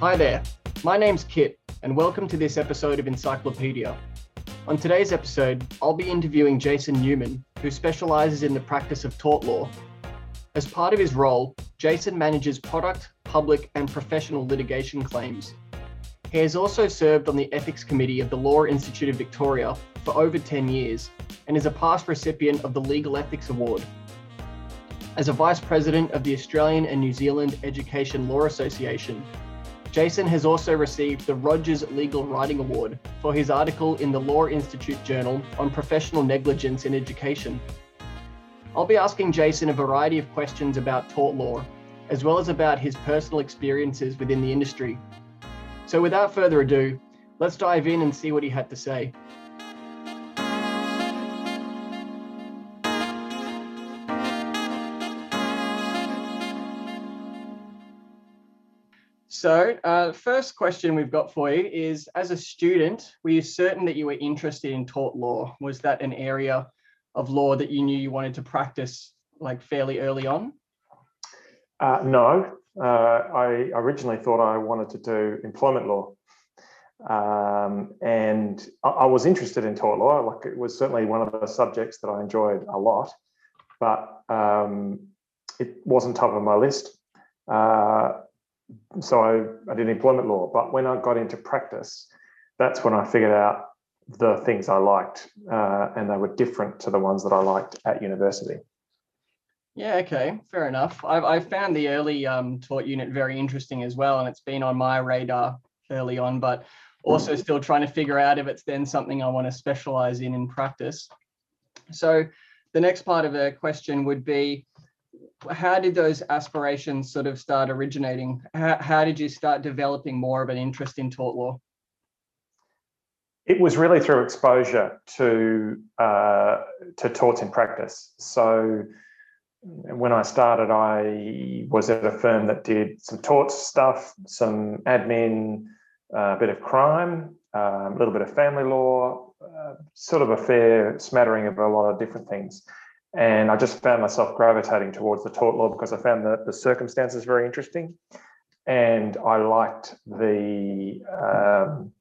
Hi there, my name's Kit, and welcome to this episode of Encyclopedia. On today's episode, I'll be interviewing Jason Newman, who specialises in the practice of tort law. As part of his role, Jason manages product, public, and professional litigation claims. He has also served on the Ethics Committee of the Law Institute of Victoria for over 10 years and is a past recipient of the Legal Ethics Award. As a Vice President of the Australian and New Zealand Education Law Association, Jason has also received the Rogers Legal Writing Award for his article in the Law Institute Journal on professional negligence in education. I'll be asking Jason a variety of questions about tort law, as well as about his personal experiences within the industry. So, without further ado, let's dive in and see what he had to say. So, uh, first question we've got for you is As a student, were you certain that you were interested in tort law? Was that an area of law that you knew you wanted to practice like fairly early on? Uh, no, uh, I originally thought I wanted to do employment law. Um, and I, I, was interested in tort law. Like it was certainly one of the subjects that I enjoyed a lot, but um, it wasn't top of my list. Uh, so I, I did employment law. But when I got into practice, that's when I figured out the things I liked, uh, and they were different to the ones that I liked at university. Yeah, okay, fair enough. I've, i found the early um, tort unit very interesting as well, and it's been on my radar early on, but also mm. still trying to figure out if it's then something I want to specialize in in practice. So the next part of the question would be how did those aspirations sort of start originating? How, how did you start developing more of an interest in tort law? It was really through exposure to uh, to torts in practice. So when I started, I was at a firm that did some torts stuff, some admin, uh, a bit of crime, um, a little bit of family law, uh, sort of a fair smattering of a lot of different things. And I just found myself gravitating towards the tort law because I found the, the circumstances very interesting. And I liked the um,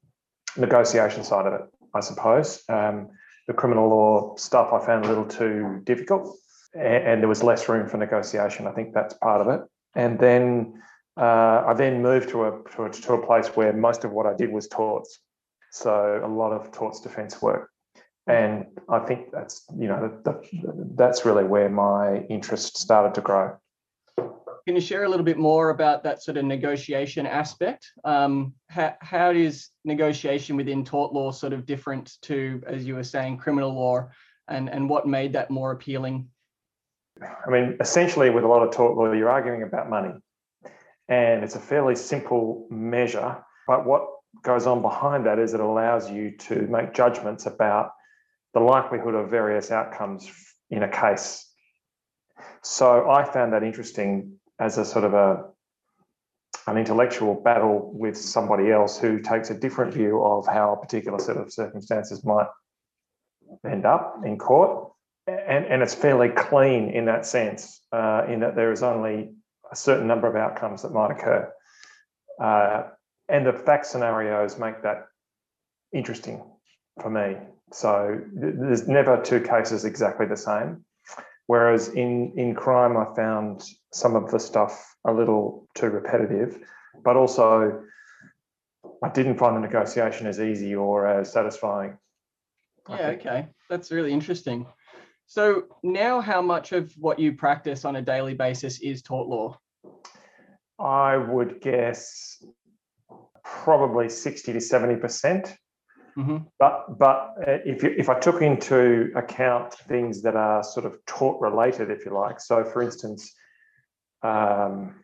negotiation side of it, I suppose. Um, the criminal law stuff I found a little too difficult, and, and, there was less room for negotiation. I think that's part of it. And then uh, I then moved to a, to a, to a place where most of what I did was torts. So a lot of torts defence work and I think that's you know the, that's really where my interest started to grow. Can you share a little bit more about that sort of negotiation aspect? Um, how, how is negotiation within tort law sort of different to, as you were saying, criminal law, and and what made that more appealing? I mean, essentially, with a lot of tort law, you're arguing about money, and it's a fairly simple measure. But what goes on behind that is it allows you to make judgments about the likelihood of various outcomes in a case. So I found that interesting as a sort of a an intellectual battle with somebody else who takes a different view of how a particular set of circumstances might end up in court. And, and it's fairly clean in that sense, uh, in that there is only a certain number of outcomes that might occur. Uh, and the fact scenarios make that interesting for me. So there's never two cases exactly the same. Whereas in, in crime, I found some of the stuff a little too repetitive, but also I didn't find the negotiation as easy or as satisfying. Yeah, okay. That's really interesting. So now how much of what you practice on a daily basis is tort law? I would guess probably 60 to 70%. Mm-hmm. But but uh, if you, if I took into account things that are sort of tort related, if you like, so for instance, um,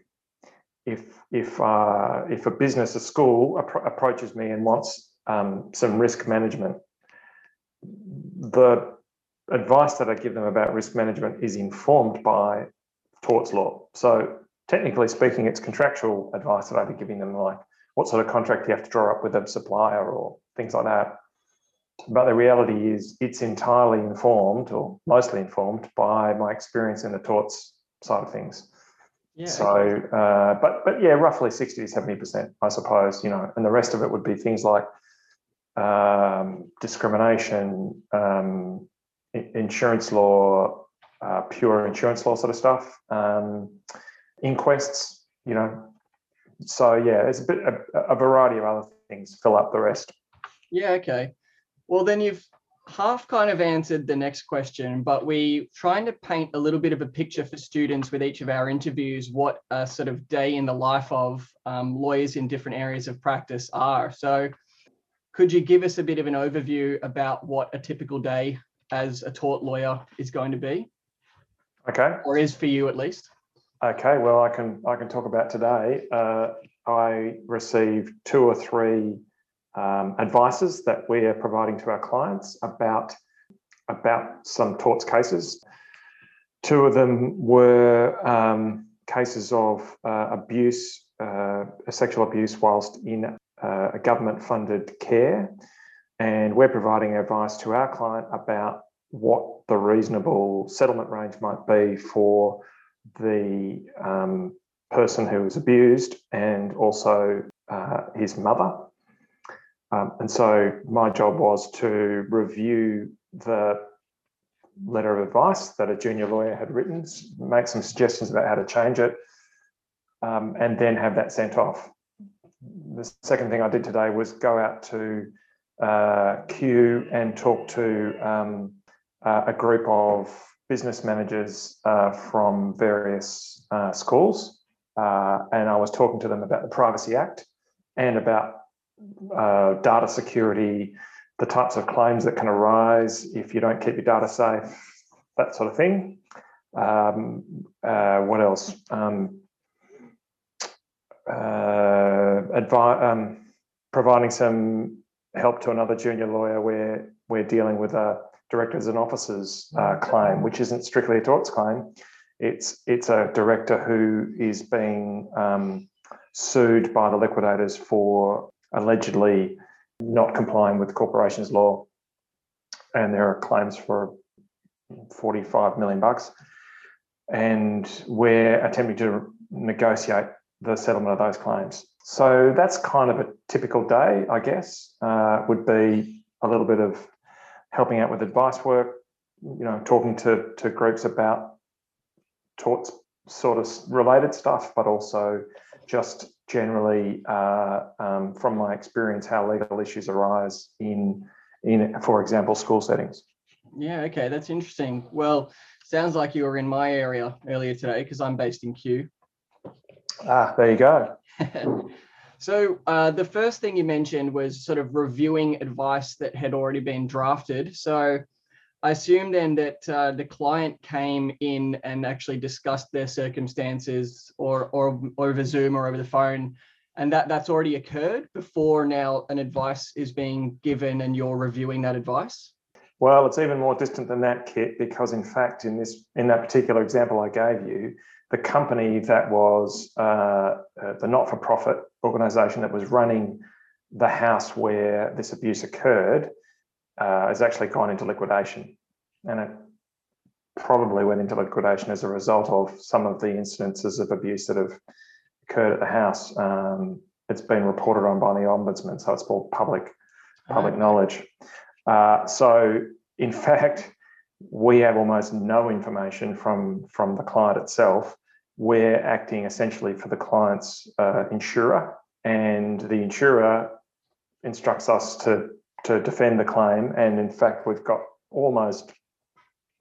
if if uh, if a business, a school appro- approaches me and wants um, some risk management, the advice that I give them about risk management is informed by torts law. So technically speaking, it's contractual advice that I'd be giving them, like what sort of contract you have to draw up with a supplier or things like that. But the reality is, it's entirely informed or mostly informed by my experience in the torts side of things. Yeah. So, uh, but but yeah, roughly sixty to seventy percent, I suppose. You know, and the rest of it would be things like um, discrimination, um, insurance law, uh, pure insurance law sort of stuff, um, inquests. You know, so yeah, there's a bit a, a variety of other things fill up the rest. Yeah. Okay. Well, then you've half kind of answered the next question, but we trying to paint a little bit of a picture for students with each of our interviews what a sort of day in the life of um, lawyers in different areas of practice are. So, could you give us a bit of an overview about what a typical day as a tort lawyer is going to be? Okay. Or is for you at least? Okay. Well, I can I can talk about today. Uh, I received two or three um, advices that we are providing to our clients about about some torts cases. Two of them were um, cases of uh, abuse, uh, sexual abuse, whilst in uh, a government-funded care, and we're providing advice to our client about what the reasonable settlement range might be for the um, person who was abused and also uh, his mother um, and so my job was to review the letter of advice that a junior lawyer had written, make some suggestions about how to change it, um, and then have that sent off. The second thing I did today was go out to uh, Kew and talk to um, uh, a group of business managers uh, from various uh, schools. Uh, and I was talking to them about the Privacy Act and about uh, data security, the types of claims that can arise if you don't keep your data safe, that sort of thing. Um, uh, what else? Um, advi- um, providing some help to another junior lawyer where we're dealing with a directors and officers uh, claim, which isn't strictly a torts claim. It's it's a director who is being um, sued by the liquidators for allegedly not complying with corporations law, and there are claims for 45 million bucks. And we're attempting to negotiate the settlement of those claims. So that's kind of a typical day, I guess. Uh, would be a little bit of helping out with advice work, you know, talking to to groups about torts sort of related stuff, but also just generally, uh, um, from my experience, how legal issues arise in, in, for example, school settings. Yeah, okay, that's interesting. Well, sounds like you were in my area earlier today because I'm based in Kew. Ah, there you go. so uh, the first thing you mentioned was sort of reviewing advice that had already been drafted. So I assume then that uh, the client came in and actually discussed their circumstances or, or over Zoom or over the phone, and that that's already occurred before now an advice is being given and you're reviewing that advice. Well, it's even more distant than that, Kit, because in fact, in this in that particular example I gave you, the company that was uh, uh, the not-for-profit organisation that was running the house where this abuse occurred uh, has actually gone into liquidation. And it probably went into liquidation as a result of some of the incidences of abuse that have occurred at the house. Um, it's been reported on by the ombudsman, so it's all public public knowledge. Uh, so, in fact, we have almost no information from from the client itself. We're acting essentially for the client's uh, insurer, and the insurer instructs us to to defend the claim. And in fact, we've got almost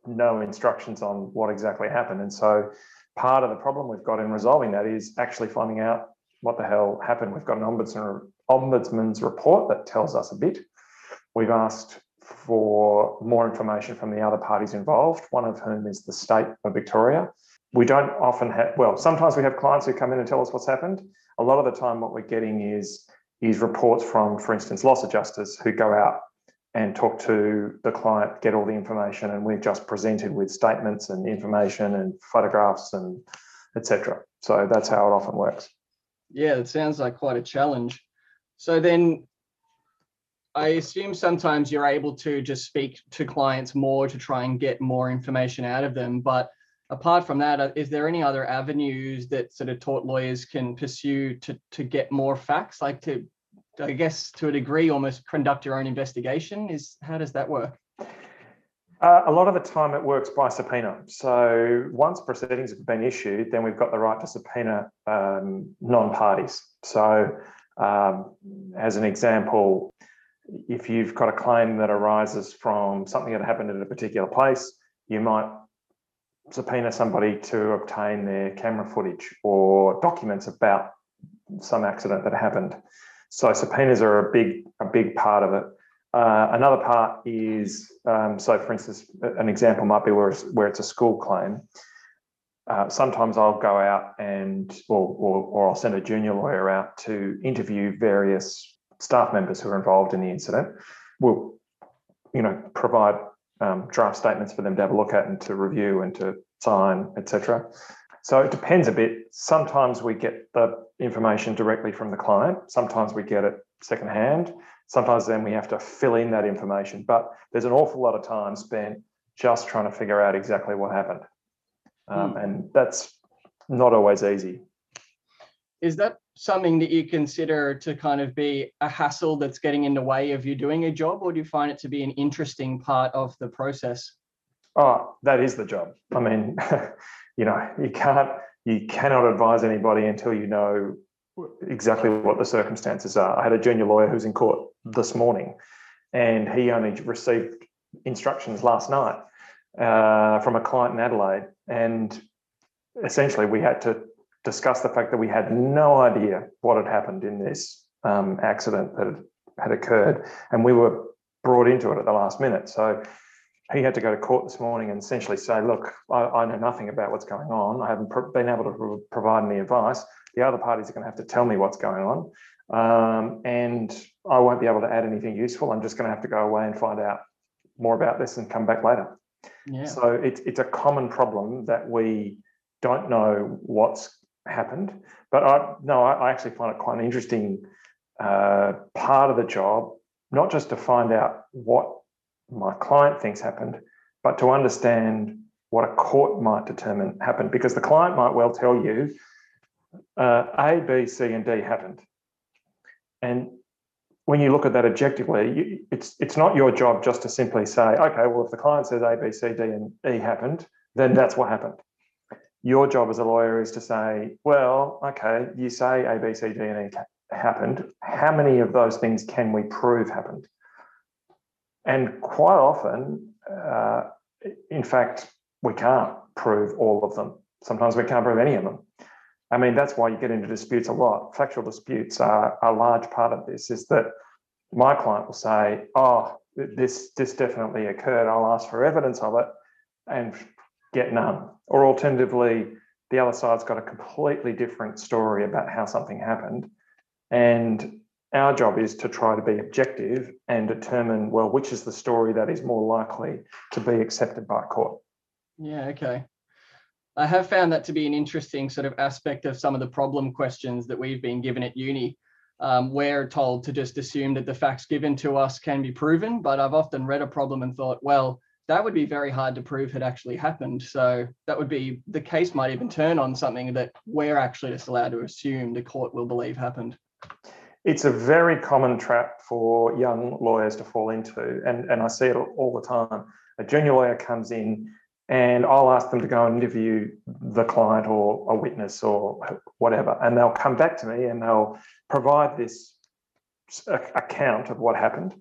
no instructions on what exactly happened. And so part of the problem we've got in resolving that is actually finding out what the hell happened. We've got an ombudsman, ombudsman's report that tells us a bit. We've asked for more information from the other parties involved, one of whom is the state of Victoria. We don't often have, well, sometimes we have clients who come in and tell us what's happened. A lot of the time, what we're getting is is reports from, for instance, loss adjusters who go out and talk to the client, get all the information, and we're just presented with statements and information and photographs and etc. So that's how it often works. Yeah, it sounds like quite a challenge. So then I assume sometimes you're able to just speak to clients more to try and get more information out of them. But apart from that, uh, there any other avenues that sort of tort lawyers can pursue to to get more facts, like to, I guess, to a degree, almost conduct your own investigation? Is how does that work? Uh, a lot of the time it works by subpoena. So once proceedings have been issued, then we've got the right to subpoena um, non-parties. So um, as an example, if you've got a claim that arises from something that happened in a particular place, you might subpoena somebody to obtain their camera footage or documents about some accident that happened. So subpoenas are a big a big part of it. Uh, another part is um, so, for instance, an example might be where it's, where it's a school claim. Uh, sometimes I'll go out and or, or, or I'll send a junior lawyer out to interview various staff members who are involved in the incident. We'll, you know, provide um, draft statements for them to have a look at and to review and to sign, etc. So it depends a bit. Sometimes we get the information directly from the client. Sometimes we get it secondhand. Sometimes then we have to fill in that information. But there's an awful lot of time spent just trying to figure out exactly what happened, um, hmm. and that's not always easy. Is that something that you consider to kind of be a hassle that's getting in the way of you doing a job, or do you find it to be an interesting part of the process? Oh, that is the job. I mean, you know, you can't, you cannot advise anybody until you know exactly what the circumstances are. I had a junior lawyer who's in court this morning, and he only received instructions last night uh, from a client in Adelaide, and essentially we had to discuss the fact that we had no idea what had happened in this um, accident that had, occurred, and we were brought into it at the last minute. So he had to go to court this morning and essentially say, "Look, I, I know nothing about what's going on. I haven't pr- been able to pro- provide any advice. The other parties are going to have to tell me what's going on, um, and I won't be able to add anything useful. I'm just going to have to go away and find out more about this and come back later." Yeah. So it's it's a common problem that we don't know what's happened. But I no, I, I actually find it quite an interesting uh, part of the job, not just to find out what my client thinks happened, but to understand what a court might determine happened, because the client might well tell you uh, A, B, C, and D happened. And when you look at that objectively, you, it's it's not your job just to simply say, okay, well, if the client says A, B, C, D, and E happened, then that's what happened your job as a lawyer is to say, well, okay, you say A, B, C, D, and E happened. How many of those things can we prove happened? And quite often, uh, in fact, we can't prove all of them. Sometimes we can't prove any of them. I mean, that's why you get into disputes a lot. Factual disputes are a large part of this, is that my client will say, oh, this, this definitely occurred. I'll ask for evidence of it. And get none. Or alternatively, the other side's got a completely different story about how something happened. And our job is to try to be objective and determine, well, which is the story that is more likely to be accepted by court. Yeah, okay. I have found that to be an interesting sort of aspect of some of the problem questions that we've been given at uni. Um, we're told to just assume that the facts given to us can be proven, but I've often read a problem and thought, well, that would be very hard to prove had actually happened. So that would be the case might even turn on something that we're actually just allowed to assume the court will believe happened. It's a very common trap for young lawyers to fall into, and, and I see it all the time. A junior lawyer comes in and I'll ask them to go and interview the client or a witness or whatever, and they'll come back to me and they'll provide this account of what happened.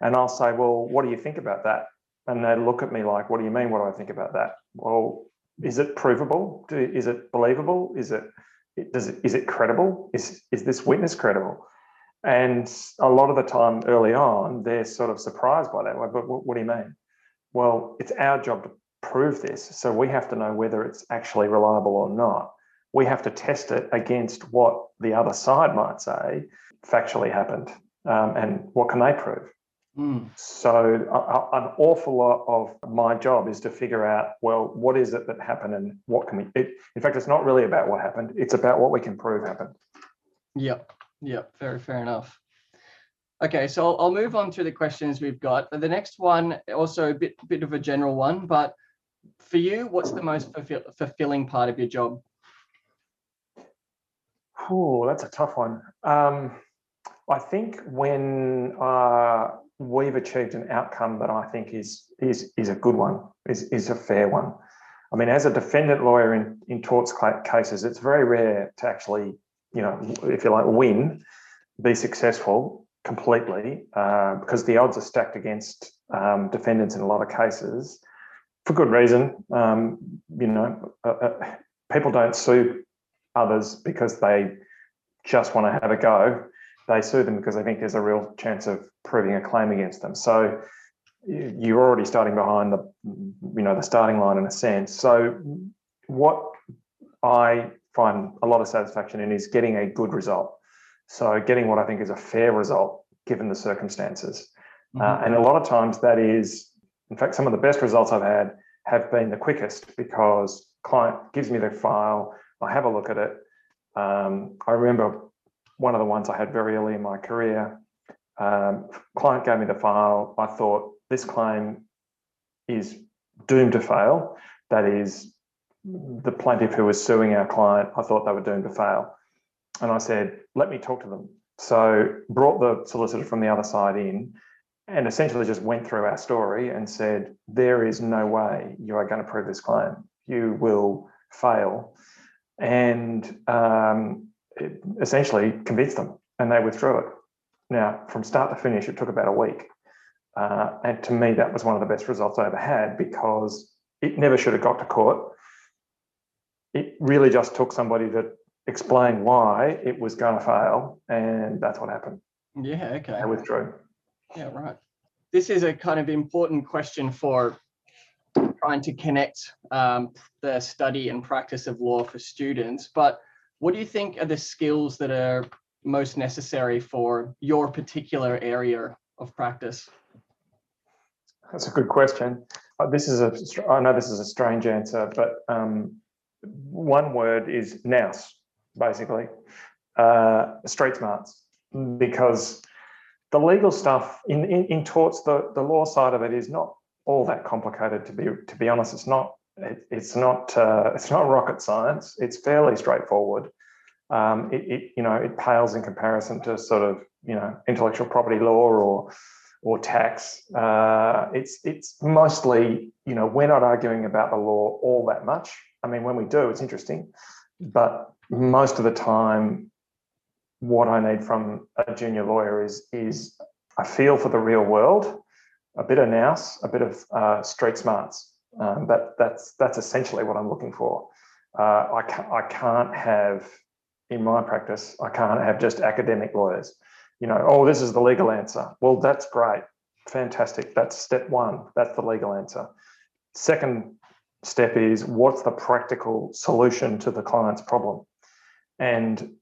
And I'll say, Well, what do you think about that? And they look at me like, "What do you mean? What do I think about that?" Well, is it provable? Is it believable? Is it does it is it credible? Is is this witness credible? And a lot of the time, early on, they're sort of surprised by that. But what, what do you mean? Well, it's our job to prove this, so we have to know whether it's actually reliable or not. We have to test it against what the other side might say factually happened, um, and what can they prove. Mm. So, a, an awful lot of my job is to figure out, well, what is it that happened and what can we, it, in fact, it's not really about what happened, it's about what we can prove happened. Yep, yep, very fair enough. Okay, so I'll, I'll move on to the questions we've got. The next one, also a bit, bit of a general one, but For you, what's the most fulfilling part of your job? Oh, that's a tough one. Um, I think when uh, we've achieved an outcome that I think is is is a good one, is is a fair one. I mean, as a defendant lawyer in in torts cases, it's very rare to actually, you know, if you like, win, be successful completely, uh, because the odds are stacked against um, defendants in a lot of cases, for good reason. Um, you know, uh, uh, people don't sue others because they just want to have a go. They sue them because they think there's a real chance of proving a claim against them. So you're already starting behind the, you know, the starting line in a sense. So what I find a lot of satisfaction in is getting a good result. So getting what I think is a fair result given the circumstances. Mm-hmm. Uh, and a lot of times that is, in fact, some of the best results I've had have been the quickest because client gives me the file, I have a look at it. Um, I remember one of the ones I had very early in my career. Um, client gave me the file. I thought this claim is doomed to fail. That is, the plaintiff who was suing our client, I thought they were doomed to fail. And I said, let me talk to them. So brought the solicitor from the other side in and essentially just went through our story and said, there is no way you are going to prove this claim. You will fail. And um, essentially convinced them and they withdrew it. Now, from start to finish, it took about a week. Uh, and to me, that was one of the best results I ever had because it never should have got to court. It really just took somebody to explain why it was going to fail, and that's what happened. Yeah, okay. I withdrew. Yeah, right. This is a kind of important question for trying to connect um, the study and practice of law for students. But what do you think are the skills that are most necessary for your particular area of practice? That's a good question. Uh, this is a, I know this is a strange answer, but um, one word is nous, basically, uh, street smarts, because the legal stuff in, in, in torts, the, the law side of it is not all that complicated to be to be honest. It's not it, it's not uh, it's not rocket science. It's fairly straightforward. Um, it, it, you know it pales in comparison to sort of you know intellectual property law or or tax. Uh, it's it's mostly you know we're not arguing about the law all that much. I mean when we do it's interesting, but most of the time what I need from a junior lawyer is is a feel for the real world, a bit of nous, a bit of uh, street smarts. Um, that that's that's essentially what I'm looking for. Uh, I I can't have in my practice I can't have just academic lawyers. You know, oh, this is the legal answer. Well, that's great, fantastic. That's step one. That's the legal answer. Second step is what's the practical solution to the client's problem, and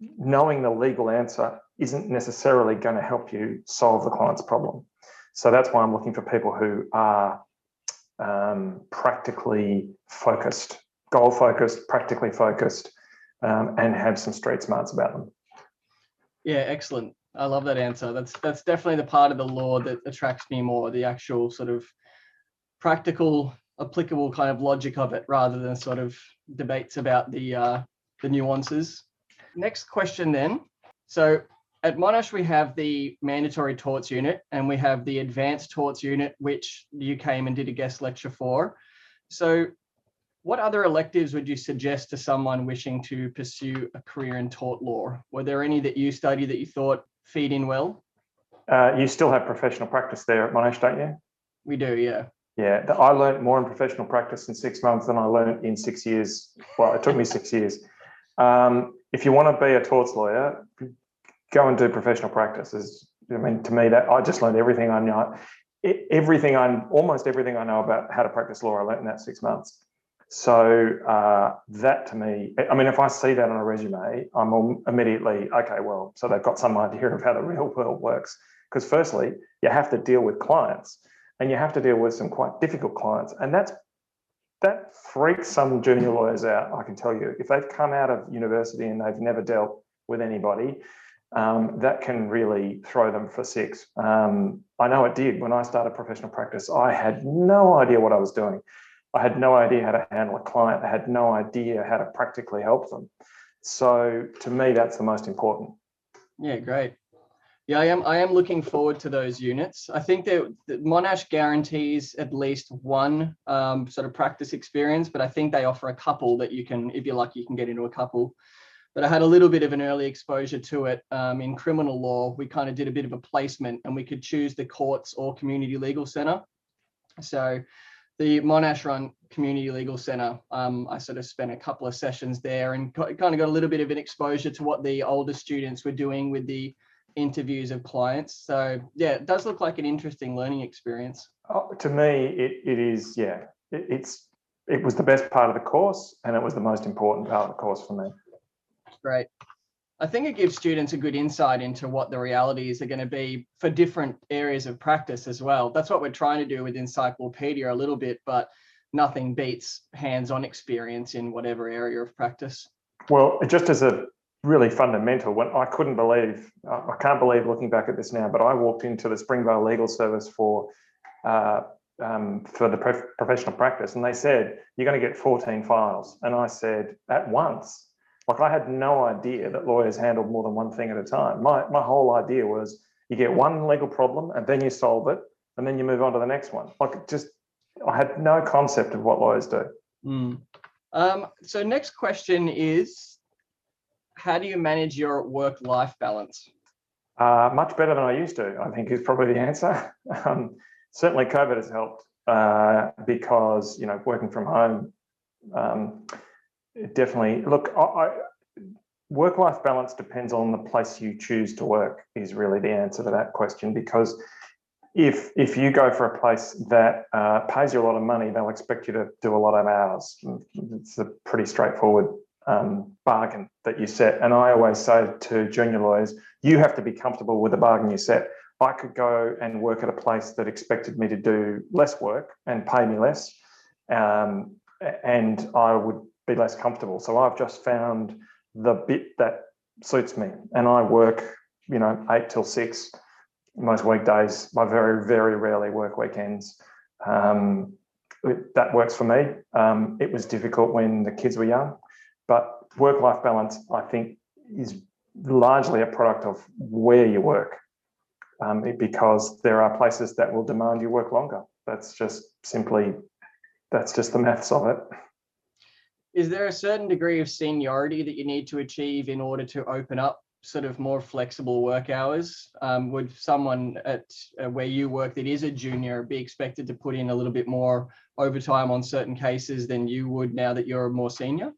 knowing the legal answer isn't necessarily going to help you solve the client's problem. So that's why I'm looking for people who are um, practically focused, goal focused, practically focused, um, and have some street smarts about them. Yeah, excellent. I love that answer. That's that's definitely the part of the law that attracts me more, the actual sort of practical, applicable kind of logic of it, rather than sort of debates about the uh, the nuances. Next question then. So at Monash, we have the mandatory torts unit and we have the advanced torts unit, which you came and did a guest lecture for. So what other electives would you suggest to someone wishing to pursue a career in tort law? Were there any that you studied that you thought feed in well? Uh, you still have professional practice there at Monash, don't you? We do, yeah. Yeah, I learned more in professional practice in six months than I learned in six years. Well, it took me six years. Um, if you want to be a torts lawyer, go and do professional practice. Is I mean, to me, that I just learned everything I know. Everything I almost everything I know about how to practice law, I learned in that six months. So uh, that to me, I mean, if I see that on a resume, I'm immediately okay. Well, so they've got some idea of how the real world works. Because firstly, you have to deal with clients, and you have to deal with some quite difficult clients, and that's that freaks some junior lawyers out. I can tell you, if they've come out of university and they've never dealt with anybody, um, that can really throw them for six. Um, I know it did when I started professional practice. I had no idea what I was doing. I had no idea how to handle a client. I had no idea how to practically help them. So to me, that's the most important. Yeah, great. Yeah, I am. I am looking forward to those units. I think that, Monash guarantees at least one um, sort of practice experience, but I think they offer a couple that you can, if you're lucky, you can get into a couple. But I had a little bit of an early exposure to it um, in criminal law. We kind of did a bit of a placement, and we could choose the courts or community legal centre. So the Monash Run Community Legal Centre, um, I sort of spent a couple of sessions there and kind of got a little bit of an exposure to what the older students were doing with the interviews of clients. So yeah, it does look like an interesting learning experience. Oh, to me, it, it is, yeah, it, it's, it was the best part of the course and it was the most important part of the course for me. Great. I think it gives students a good insight into what the realities are going to be for different areas of practice as well. That's what we're trying to do with Encyclopedia a little bit, but nothing beats hands-on experience in whatever area of practice. Well, just as a really fundamental, when I couldn't believe, I can't believe looking back at this now, but I walked into the Springvale Legal Service for uh, um, for the prof- professional practice, and they said you're going to get 14 files, and I said at once like I had no idea that lawyers handled more than one thing at a time. My my whole idea was you get one legal problem and then you solve it and then you move on to the next one. Like just I had no concept of what lawyers do. Mm. Um, so next question is, how do you manage your work-life balance? Uh, much better than I used to. I think is probably the answer. Um, certainly, COVID has helped uh, because you know working from home. Um, definitely. Look, I, work-life balance depends on the place you choose to work. Is really the answer to that question because if if you go for a place that uh, pays you a lot of money, they'll expect you to do a lot of hours. It's a pretty straightforward um, bargain that you set. And I always say to junior lawyers, you have to be comfortable with the bargain you set. I could go and work at a place that expected me to do less work and pay me less, um, and I would be less comfortable. So I've just found the bit that suits me, and I work, you know, eight till six most weekdays. I very, very rarely work weekends. Um, it, that works for me. Um, it was difficult when the kids were young, but work-life balance, I think, is largely a product of where you work, um, because there are places that will demand you work longer. That's just simply, that's just the maths of it is there a certain degree of seniority that you need to achieve in order to open up sort of more flexible work hours? Um, would someone at uh, where you work that is a junior be expected to put in a little bit more overtime on certain cases than you would now that you're more senior?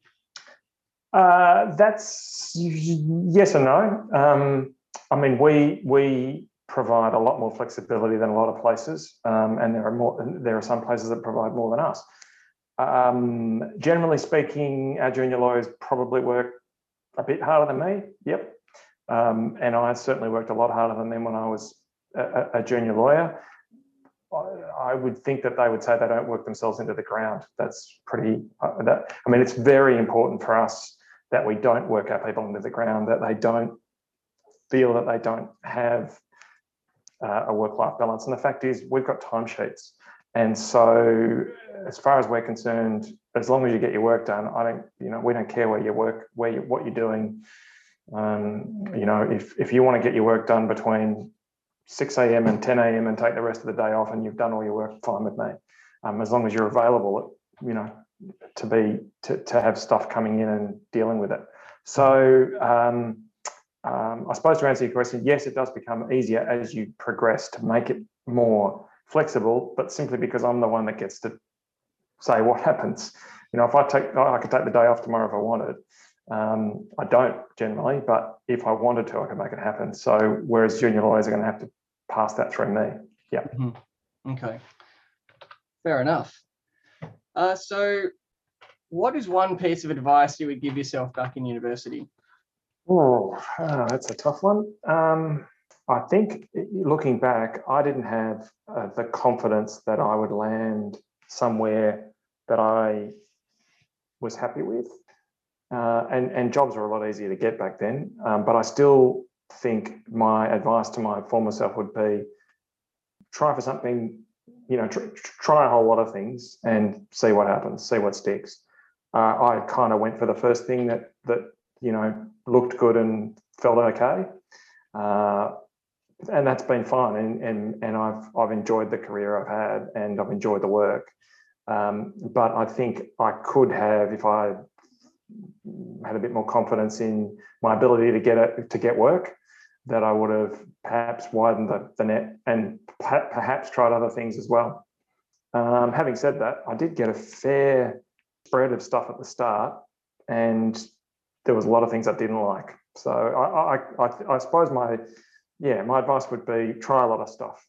Uh, that's yes and no. Um, I mean, we we provide a lot more flexibility than a lot of places, um, and there are more. There are some places that provide more than us. Um, generally speaking, our junior lawyers probably work a bit harder than me. Yep. Um, and I certainly worked a lot harder than them when I was a, a junior lawyer. I, would think that they would say they don't work themselves into the ground. That's pretty, uh, that, I mean, it's very important for us that we don't work our people into the ground, that they don't feel that they don't have uh, a work life balance. And the fact is, we've got timesheets. And so, as far as we're concerned, as long as you get your work done, I don't, you know, we don't care where you work, where you, what you're doing. Um, you know, if if you want to get your work done between 6 a.m. and 10 a.m. and take the rest of the day off, and you've done all your work, fine with me. Um, as long as you're available, you know, to be to to have stuff coming in and dealing with it. So. Um, um, I suppose to answer your question, yes, it does become easier as you progress to make it more flexible, but simply because I'm the one that gets to say what happens. You know, if I take, I could take the day off tomorrow if I wanted. Um, I don't generally, but if I wanted to, I could make it happen. So, whereas junior lawyers are going to have to pass that through me. Yeah. Mm-hmm. Okay. Fair enough. Uh, so, what is one piece of advice you would give yourself back in university? Oh, oh that's a tough one. Um, I think looking back, I didn't have uh, the confidence that I would land somewhere that I was happy with. Uh, and, and jobs were a lot easier to get back then. Um, but I still think my advice to my former self would be try for something you know, tr- try a whole lot of things and see what happens, see what sticks. Uh, I kind of went for the first thing that that you know looked good and felt okay, uh, and that's been fine. And and and I've I've enjoyed the career I've had, and I've enjoyed the work. Um, but I think I could have if I had a bit more confidence in my ability to get it to get work that I would have perhaps widened the, the net and perhaps tried other things as well. Um, having said that, I did get a fair spread of stuff at the start, and there was a lot of things I didn't like. So I, I, I, I suppose my, yeah, my advice would be try a lot of stuff.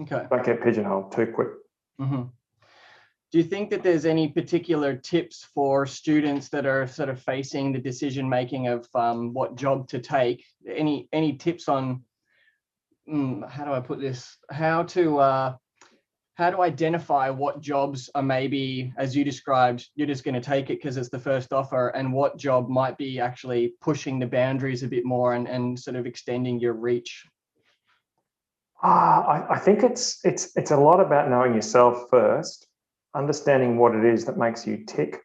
Okay. Don't get pigeonholed too quick. Mm-hmm do you think that there's any particular tips for students that are sort of facing the decision making of um, what job to take any any tips on mm, how do i put this how to uh, how to identify what jobs are maybe as you described you're just going to take it because it's the first offer and what job might be actually pushing the boundaries a bit more and, and sort of extending your reach uh, I, I think it's it's it's a lot about knowing yourself first understanding what it is that makes you tick,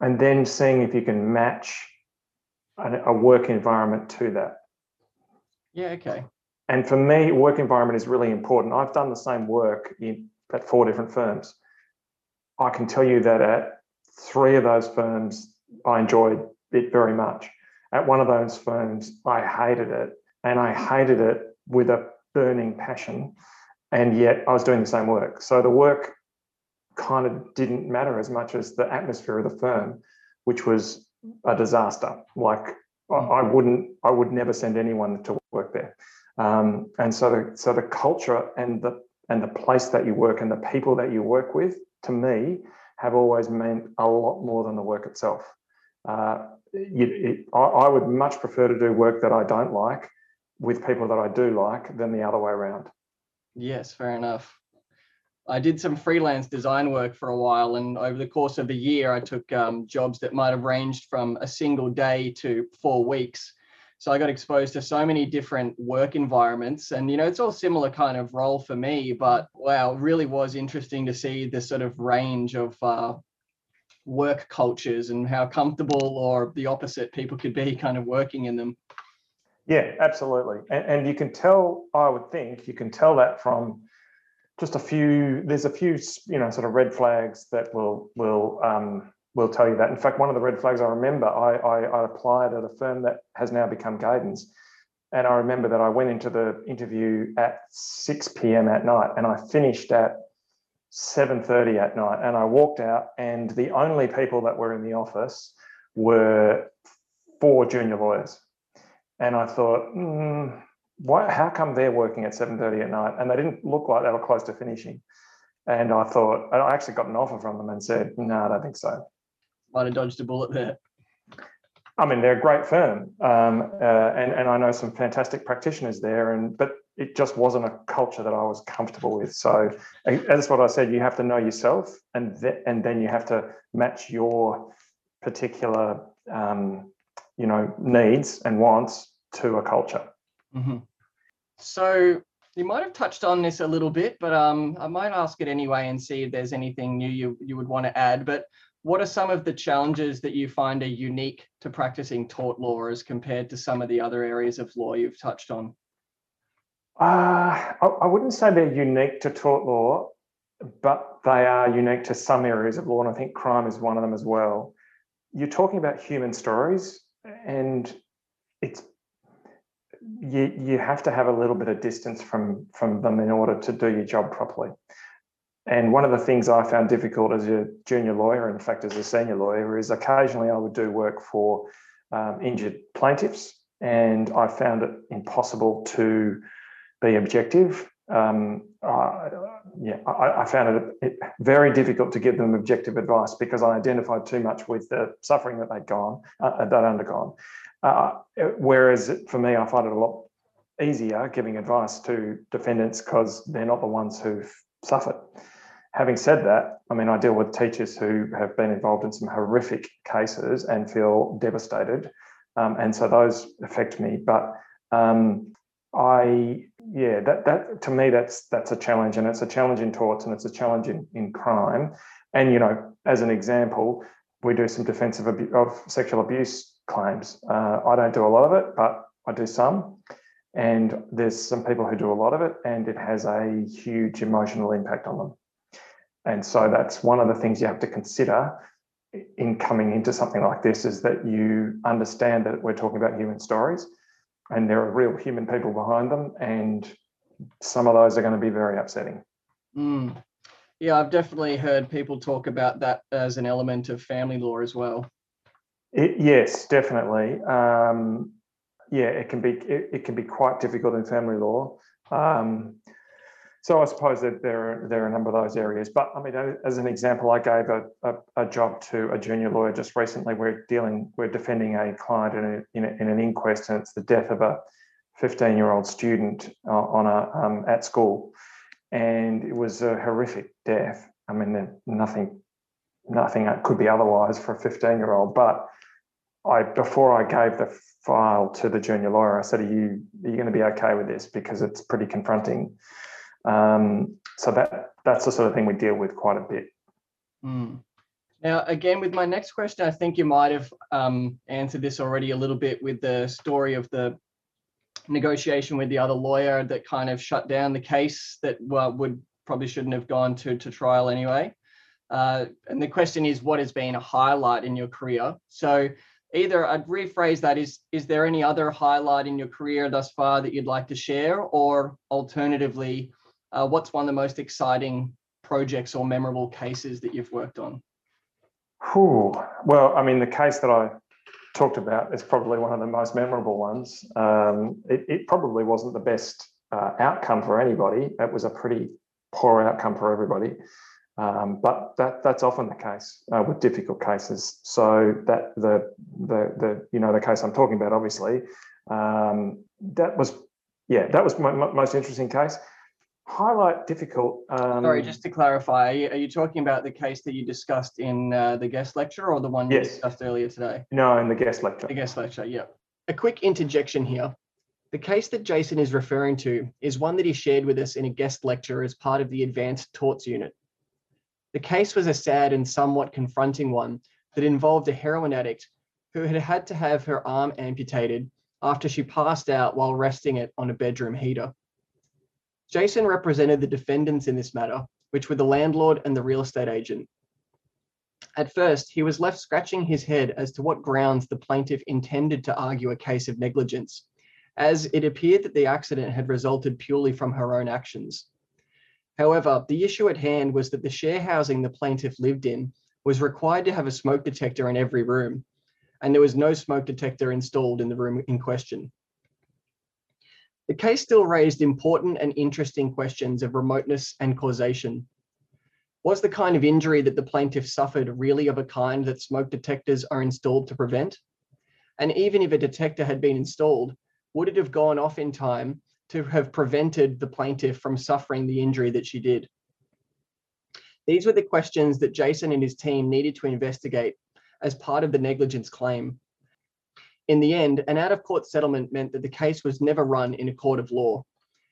and then seeing if you can match a, a work environment to that. Yeah, okay. And for me, work environment is really important. I've done the same work in, at four different firms. I can tell you that at three of those firms, I enjoyed it very much. At one of those firms, I hated it, and I hated it with a burning passion. And yet I was doing the same work. So the work kind of didn't matter as much as the atmosphere of the firm, which was a disaster. Like I, mm-hmm. wouldn't, I would never send anyone to work there. Um, and so the so the culture and the and the place that you work and the people that you work with, to me, have always meant a lot more than the work itself. Uh, it, I, I would much prefer to do work that I don't like with people that I do like than the other way around. Yes, fair enough. I did some freelance design work for a while, and over the course of the year, I took um, jobs that might have ranged from a single day to four weeks. So I got exposed to so many different work environments, and you know, it's all similar kind of role for me. But wow, really was interesting to see the sort of range of uh, work cultures and how comfortable or the opposite people could be kind of working in them. Yeah, absolutely, and, and you can tell. I would think you can tell that from just a few. There's a few, you know, sort of red flags that will will um, will tell you that. In fact, one of the red flags I remember, I, I, I applied at a firm that has now become Gadens, and I remember that I went into the interview at 6 p.m. at night, and I finished at 7:30 at night, and I walked out, and the only people that were in the office were four junior lawyers, and I thought. Mm, why, how come they're working at 7.30 at night and they didn't look like they were close to finishing and i thought i actually got an offer from them and said no i don't think so might have dodged a bullet there i mean they're a great firm um, uh, and, and i know some fantastic practitioners there and but it just wasn't a culture that i was comfortable with so that's what i said you have to know yourself and, th- and then you have to match your particular um, you know needs and wants to a culture mm-hmm. So you might have touched on this a little bit, but um, I might ask it anyway and see if there's anything new you, you would want to add. But what are some of the challenges that you find are unique to practicing tort law as compared to some of the other areas of law you've touched on? Uh, I, I wouldn't say they're unique to tort law, but they are unique to some areas of law, and I think crime is one of them as well. You're talking about human stories, and it's you you have to have a little bit of distance from from them in order to do your job properly. And one of the things I found difficult as a junior lawyer, in fact, as a senior lawyer, is occasionally I would do work for um, injured plaintiffs, and I found it impossible to be objective. Um, uh, yeah, I, I, found it, very difficult to give them objective advice because I identified too much with the suffering that they'd gone, uh, they'd undergone, uh, whereas for me, I find it a lot easier giving advice to defendants because they're not the ones who've suffered. Having said that, I mean, I deal with teachers who have been involved in some horrific cases and feel devastated. Um, and so those affect me. But um, I, yeah, that that to me that's that's a challenge, and it's a challenge in torts, and it's a challenge in, in crime. And you know, as an example, we do some defensive abu- of sexual abuse claims. Uh, I don't do a lot of it, but I do some. And there's some people who do a lot of it, and it has a huge emotional impact on them. And so that's one of the things you have to consider in coming into something like this is that you understand that we're talking about human stories and there are real human people behind them and some of those are going to be very upsetting mm. yeah i've definitely heard people talk about that as an element of family law as well it, yes definitely um, yeah it can be it, it, can be quite difficult in family law um, so I suppose that there are, there are a number of those areas. But I mean, as an example, I gave a, a, a job to a junior lawyer just recently. We're dealing, we're defending a client in, a, in, a, in an inquest, and it's the death of a 15 year old student uh, on a um, at school, and it was a horrific death. I mean, nothing nothing could be otherwise for a 15 year old. But I before I gave the file to the junior lawyer, I said, "Are you are you going to be okay with this because it's pretty confronting." Um, so that that's the sort of thing we deal with quite a bit. Mm. Now, again, with my next question, I think you might have um, answered this already a little bit with the story of the negotiation with the other lawyer that kind of shut down the case that well, would probably shouldn't have gone to, to trial anyway. Uh, and the question is, what has been a highlight in your career? So either I'd rephrase that is, is there any other highlight in your career thus far that you'd like to share? Or alternatively, uh, what's one of the most exciting projects or memorable cases that you've worked on? Whew. Well, I mean, the case that I talked about is probably one of the most memorable ones. Um, it, it, probably wasn't the best uh, outcome for anybody. It was a pretty poor outcome for everybody. Um, but that that's often the case uh, with difficult cases. So that the the the you know the case I'm talking about, obviously, um, that was yeah that was my, my most interesting case highlight difficult. Um, Sorry, just to clarify, are you, are you, talking about the case that you discussed in uh, the guest lecture or the one you discussed earlier today? No, in the guest lecture. The guest lecture, yeah. A quick interjection here. The case that Jason is referring to is one that he shared with us in a guest lecture as part of the Advanced Torts Unit. The case was a sad and somewhat confronting one that involved a heroin addict who had had to have her arm amputated after she passed out while resting it on a bedroom heater. Jason represented the defendants in this matter, which were the landlord and the real estate agent. At first, he was left scratching his head as to what grounds the plaintiff intended to argue a case of negligence, as it appeared that the accident had resulted purely from her own actions. However, the issue at hand was that the share housing the plaintiff lived in was required to have a smoke detector in every room, and there was no smoke detector installed in the room in question. The case still raised important and interesting questions of remoteness and causation. Was the kind of injury that the plaintiff suffered really of a kind that smoke detectors are installed to prevent? And even if a detector had been installed, would it have gone off in time to have prevented the plaintiff from suffering the injury that she did? These were the questions that Jason and his team needed to investigate as part of the negligence claim. In the end, an out of court settlement meant that the case was never run in a court of law.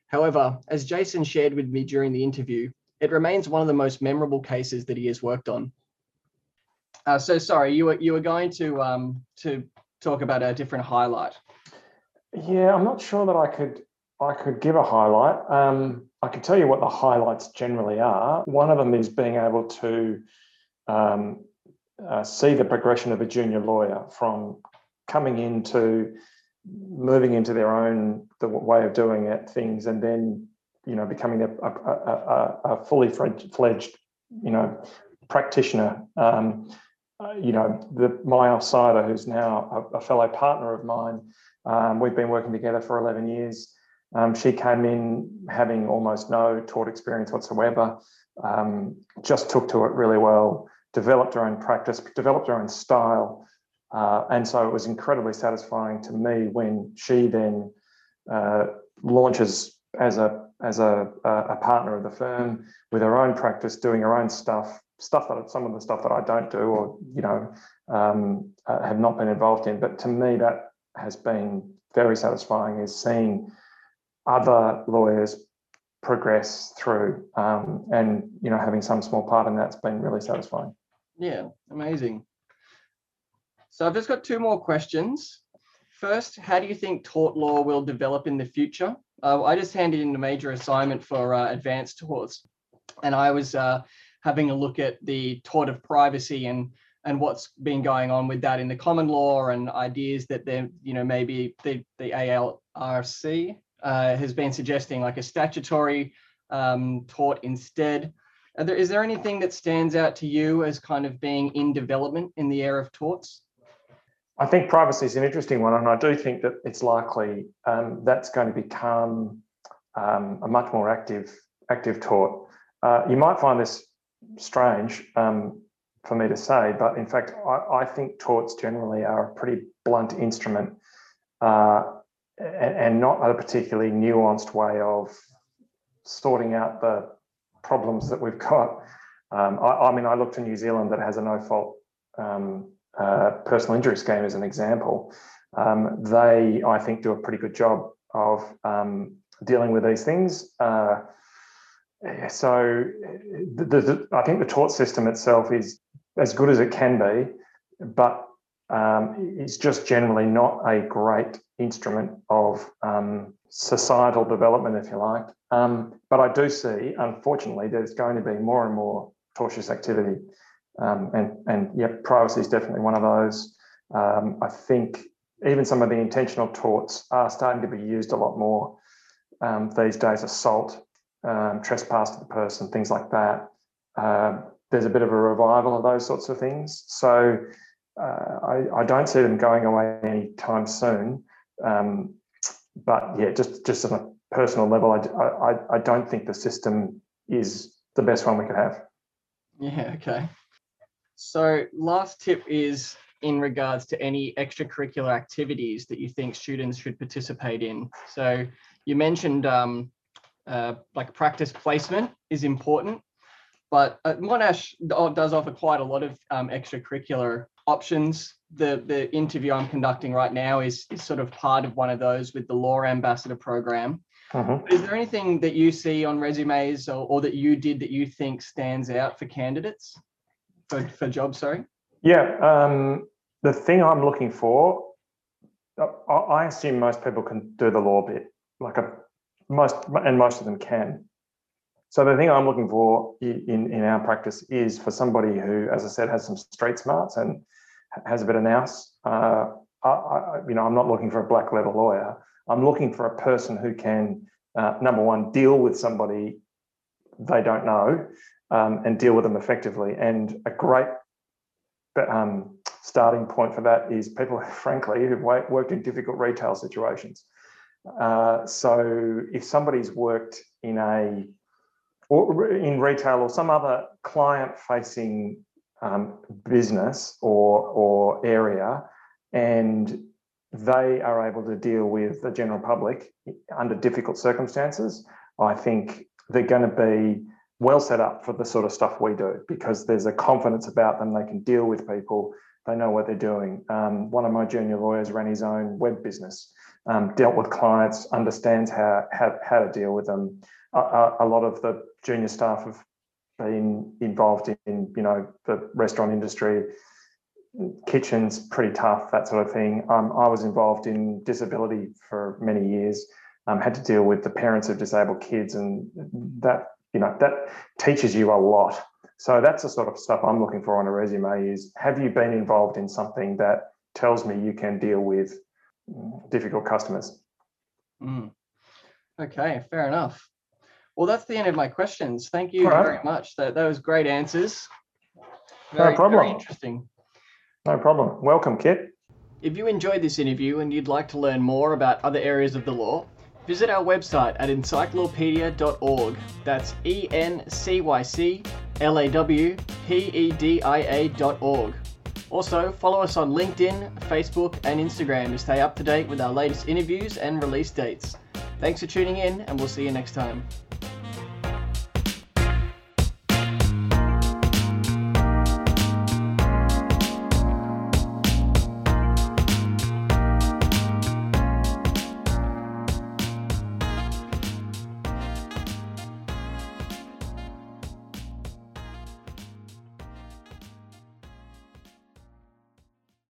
However, as Jason shared with me during the interview, it remains one of the most memorable cases that he has worked on. Uh, so sorry, you were you were going to um, to talk about a different highlight. Yeah, I'm not sure that I could I could give a highlight. Um, I could tell you what the highlights generally are. One of them is being able to um, uh, see the progression of a junior lawyer from coming into moving into their own the way of doing it things and then you know becoming a, a, a, a fully fledged you know practitioner um, uh, you know the Myal Sider who's now a, fellow partner of mine um, we've been working together for 11 years um, she came in having almost no tort experience whatsoever um, just took to it really well developed her own practice developed her own style uh, and so it was incredibly satisfying to me when she then uh, launches as a as a, a partner of the firm with her own practice, doing her own stuff, stuff that some of the stuff that I don't do or you know um, uh, have not been involved in. But to me, that has been very satisfying. Is seeing other lawyers progress through um, and you know having some small part in that's been really satisfying. Yeah amazing. So i've just got two more questions. First how do you think tort law will develop in the future? Uh, i just handed in a major assignment for uh, advanced torts and i was uh, having a look at the tort of privacy and and what's been going on with that in the common law and ideas that there, you know, maybe the, the ALRC uh, has been suggesting like a statutory um, tort instead. There, is there anything that stands out to you as kind of being in development in the area of torts? I think privacy is an interesting one, and I do think that it's likely um, that's going to become um, a much more active active tort. Uh, you might find this strange. Um, for me to say, but in fact, I, I think torts generally are a pretty blunt instrument uh, and, not a particularly nuanced way of sorting out the problems that we've got. Um, I, I, mean, I look to New Zealand that has a no fault um, uh, personal injury scheme as an example. Um, they, I think, do a pretty good job of um, dealing with these things. Uh, so the, the, I think the tort system itself is as good as it can be, but um, it's just generally not a great instrument of um, societal development, if you like. Um, but I do see, unfortunately, there's going to be more and more tortious activity. Um, and, and yep, privacy is definitely one of those. Um, I think even some of the intentional torts are starting to be used a lot more um, these days assault, trespass to the person, things like that. Uh, there's a bit of a revival of those sorts of things. So I, I, don't see them going away anytime soon. Um, but yeah, just just on a personal level, I, I, I don't think the system is the best one we could have. Yeah. Okay. So last tip is in regards to any extracurricular activities that you think students should participate in. So you mentioned um, uh, like practice placement is important. But uh, Monash does offer quite a lot of um, extracurricular options. The the interview I'm conducting right now is is sort of part of one of those with the Law Ambassador program. Uh-huh. Is there anything that you see on resumes or, or, that you did that you think stands out for candidates for, for jobs? Sorry. Yeah, um, the thing I'm looking for, I, I assume most people can do the law bit, like a most and most of them can. So the thing I'm looking for in, in our practice is for somebody who, as I said, has some street smarts and has a bit of nous. Uh, I, I, you know, I'm not looking for a black letter lawyer. I'm looking for a person who can, uh, number one, deal with somebody they don't know um, and deal with them effectively. And a great um, starting point for that is people, frankly, who've worked in difficult retail situations. Uh, so if somebody's worked in a or in retail or some other client facing um, business or, or area, and they are able to deal with the general public under difficult circumstances, I think they're going to be well set up for the sort of stuff we do because there's a confidence about them. They can deal with people. They know what they're doing. Um, one of my junior lawyers ran his own web business, um, dealt with clients, understands how, how, how to deal with them. A, a, lot of the junior staff have been involved in, you know, the restaurant industry, kitchens, pretty tough, that sort of thing. Um, I was involved in disability for many years, um, had to deal with the parents of disabled kids, and that, you know, that teaches you a lot. So that's the sort of stuff I'm looking for on a resume is have you been involved in something that tells me you can deal with difficult customers? Mm. Okay, fair enough. Well, that's the end of my questions. Thank you right. very much. That, was great answers. Very, no problem. Very interesting. No problem. Welcome, Kit. If you enjoyed this interview and you'd like to learn more about other areas of the law, visit our website at encyclawpedia.org. That's E N C Y C L A W P E D I A.org. Also, follow us on LinkedIn, Facebook, and Instagram to stay up to date with our latest interviews and release dates. Thanks for tuning in, and we'll see you next time.